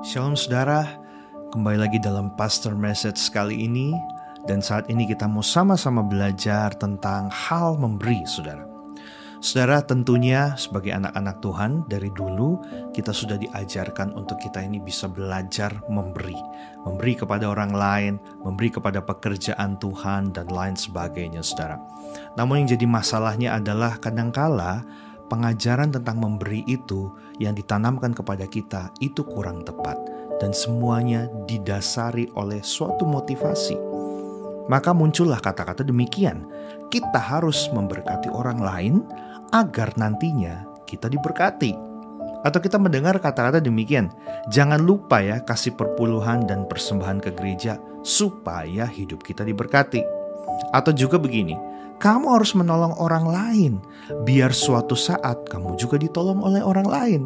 Shalom saudara, kembali lagi dalam Pastor Message kali ini dan saat ini kita mau sama-sama belajar tentang hal memberi saudara. Saudara tentunya sebagai anak-anak Tuhan dari dulu kita sudah diajarkan untuk kita ini bisa belajar memberi. Memberi kepada orang lain, memberi kepada pekerjaan Tuhan dan lain sebagainya saudara. Namun yang jadi masalahnya adalah kadangkala pengajaran tentang memberi itu yang ditanamkan kepada kita itu kurang tepat dan semuanya didasari oleh suatu motivasi. Maka muncullah kata-kata demikian. Kita harus memberkati orang lain agar nantinya kita diberkati. Atau kita mendengar kata-kata demikian, jangan lupa ya kasih perpuluhan dan persembahan ke gereja supaya hidup kita diberkati. Atau juga begini, kamu harus menolong orang lain, biar suatu saat kamu juga ditolong oleh orang lain.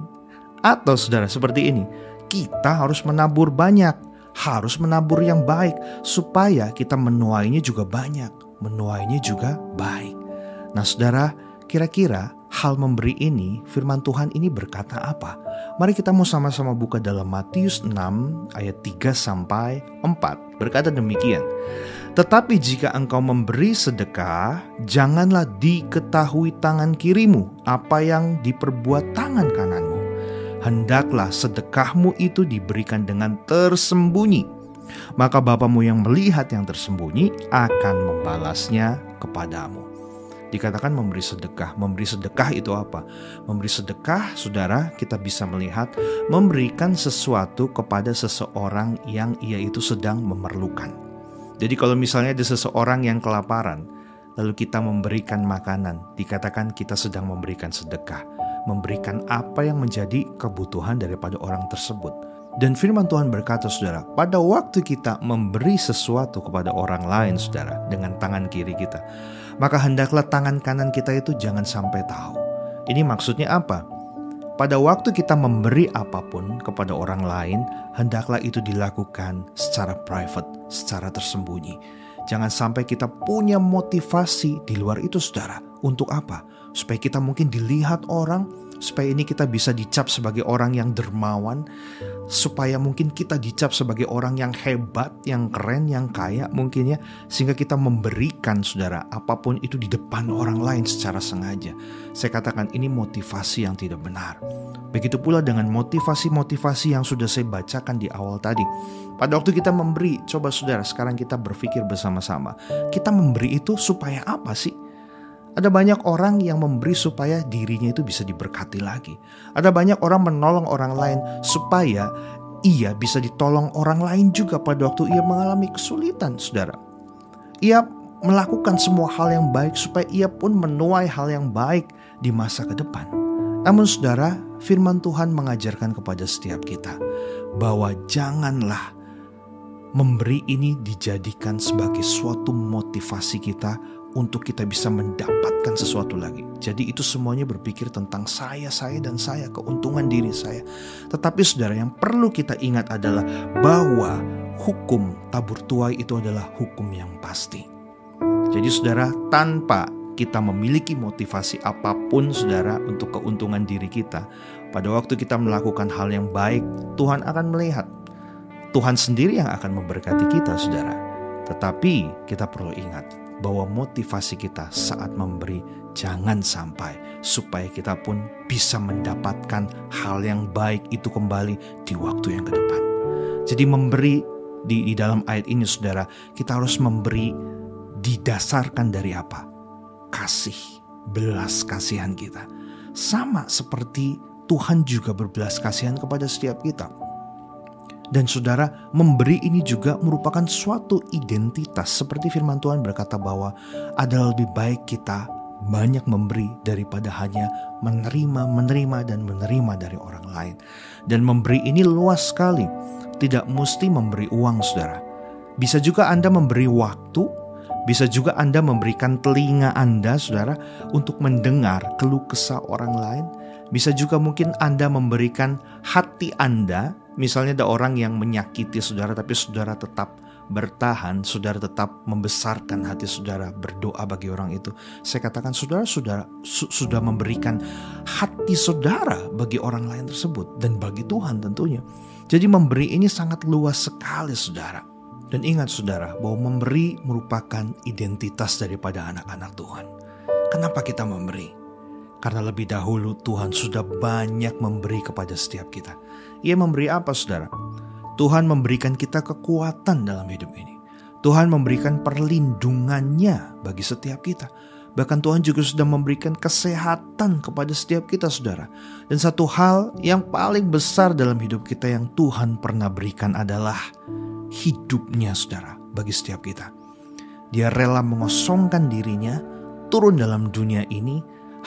Atau saudara seperti ini, kita harus menabur banyak, harus menabur yang baik, supaya kita menuainya juga banyak, menuainya juga baik. Nah saudara, kira-kira hal memberi ini, firman Tuhan ini berkata apa? Mari kita mau sama-sama buka dalam Matius 6 ayat 3 sampai 4. Berkata demikian. Tetapi jika engkau memberi sedekah, janganlah diketahui tangan kirimu apa yang diperbuat tangan kananmu. Hendaklah sedekahmu itu diberikan dengan tersembunyi. Maka Bapamu yang melihat yang tersembunyi akan membalasnya kepadamu. Dikatakan memberi sedekah. Memberi sedekah itu apa? Memberi sedekah, saudara, kita bisa melihat memberikan sesuatu kepada seseorang yang ia itu sedang memerlukan. Jadi kalau misalnya ada seseorang yang kelaparan, lalu kita memberikan makanan, dikatakan kita sedang memberikan sedekah, memberikan apa yang menjadi kebutuhan daripada orang tersebut. Dan firman Tuhan berkata saudara, pada waktu kita memberi sesuatu kepada orang lain saudara dengan tangan kiri kita, maka hendaklah tangan kanan kita itu jangan sampai tahu. Ini maksudnya apa? Pada waktu kita memberi apa pun kepada orang lain, hendaklah itu dilakukan secara private, secara tersembunyi. Jangan sampai kita punya motivasi di luar itu, saudara. Untuk apa? Supaya kita mungkin dilihat orang, supaya ini kita bisa dicap sebagai orang yang dermawan, supaya mungkin kita dicap sebagai orang yang hebat, yang keren, yang kaya mungkin ya, sehingga kita memberikan saudara apa pun itu di depan orang lain secara sengaja. Saya katakan ini motivasi yang tidak benar. Begitu pula dengan motivasi-motivasi yang sudah saya bacakan di awal tadi. Pada waktu kita memberi, coba saudara sekarang kita berpikir bersama-sama. Kita memberi itu supaya apa sih? Ada banyak orang yang memberi supaya dirinya itu bisa diberkati lagi. Ada banyak orang menolong orang lain supaya ia bisa ditolong orang lain juga pada waktu ia mengalami kesulitan, saudara. Ia melakukan semua hal yang baik supaya ia pun menuai hal yang baik di masa ke depan. Namun saudara, firman Tuhan mengajarkan kepada setiap kita bahwa janganlah memberi ini dijadikan sebagai suatu motivasi kita untuk kita bisa mendapatkan sesuatu lagi. Jadi itu semuanya berpikir tentang saya, saya dan saya, keuntungan diri saya. Tetapi saudara yang perlu kita ingat adalah bahwa hukum tabur tuai itu adalah hukum yang pasti. Jadi saudara tanpa kita memiliki motivasi apa pun saudara untuk keuntungan diri kita, pada waktu kita melakukan hal yang baik, Tuhan akan melihat. Tuhan sendiri yang akan memberkati kita saudara. Tetapi kita perlu ingat, bahwa motivasi kita saat memberi jangan sampai supaya kita pun bisa mendapatkan hal yang baik itu kembali di waktu yang ke depan. Jadi memberi di, di dalam ayat ini saudara, kita harus memberi didasarkan dari apa? Kasih, belas kasihan kita. Sama seperti Tuhan juga berbelas kasihan kepada setiap kita. Dan saudara, memberi ini juga merupakan suatu identitas seperti firman Tuhan berkata bahwa adalah lebih baik kita banyak memberi daripada hanya menerima, menerima, dan menerima dari orang lain. Dan memberi ini luas sekali, tidak mesti memberi uang saudara. Bisa juga Anda memberi waktu, bisa juga Anda memberikan telinga Anda saudara untuk mendengar keluh kesah orang lain. Bisa juga mungkin Anda memberikan hati Anda Misalnya ada orang yang menyakiti saudara tapi saudara tetap bertahan, saudara tetap membesarkan hati saudara berdoa bagi orang itu. Saya katakan saudara sudah su, sudah memberikan hati saudara bagi orang lain tersebut dan bagi Tuhan tentunya. Jadi memberi ini sangat luas sekali saudara. Dan ingat saudara bahwa memberi merupakan identitas daripada anak-anak Tuhan. Kenapa kita memberi? Karena lebih dahulu Tuhan sudah banyak memberi kepada setiap kita. Ia memberi apa saudara? Tuhan memberikan kita kekuatan dalam hidup ini. Tuhan memberikan perlindungannya bagi setiap kita. Bahkan Tuhan juga sudah memberikan kesehatan kepada setiap kita saudara. Dan satu hal yang paling besar dalam hidup kita yang Tuhan pernah berikan adalah hidupnya saudara bagi setiap kita. Dia rela mengosongkan dirinya, turun dalam dunia ini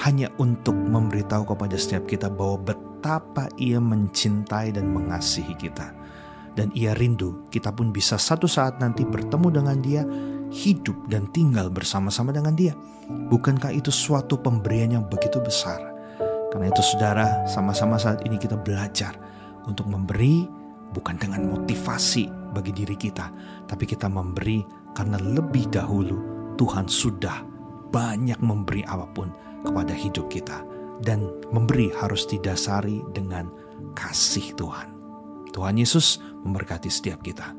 hanya untuk memberitahu kepada setiap kita bahwa betapa ia mencintai dan mengasihi kita dan ia rindu kita pun bisa satu saat nanti bertemu dengan dia, hidup dan tinggal bersama-sama dengan dia. Bukankah itu suatu pemberian yang begitu besar? Karena itu saudara, sama-sama saat ini kita belajar untuk memberi bukan dengan motivasi bagi diri kita, tapi kita memberi karena lebih dahulu Tuhan sudah banyak memberi apa pun kepada hidup kita. Dan memberi harus didasari dengan kasih Tuhan. Tuhan Yesus memberkati setiap kita.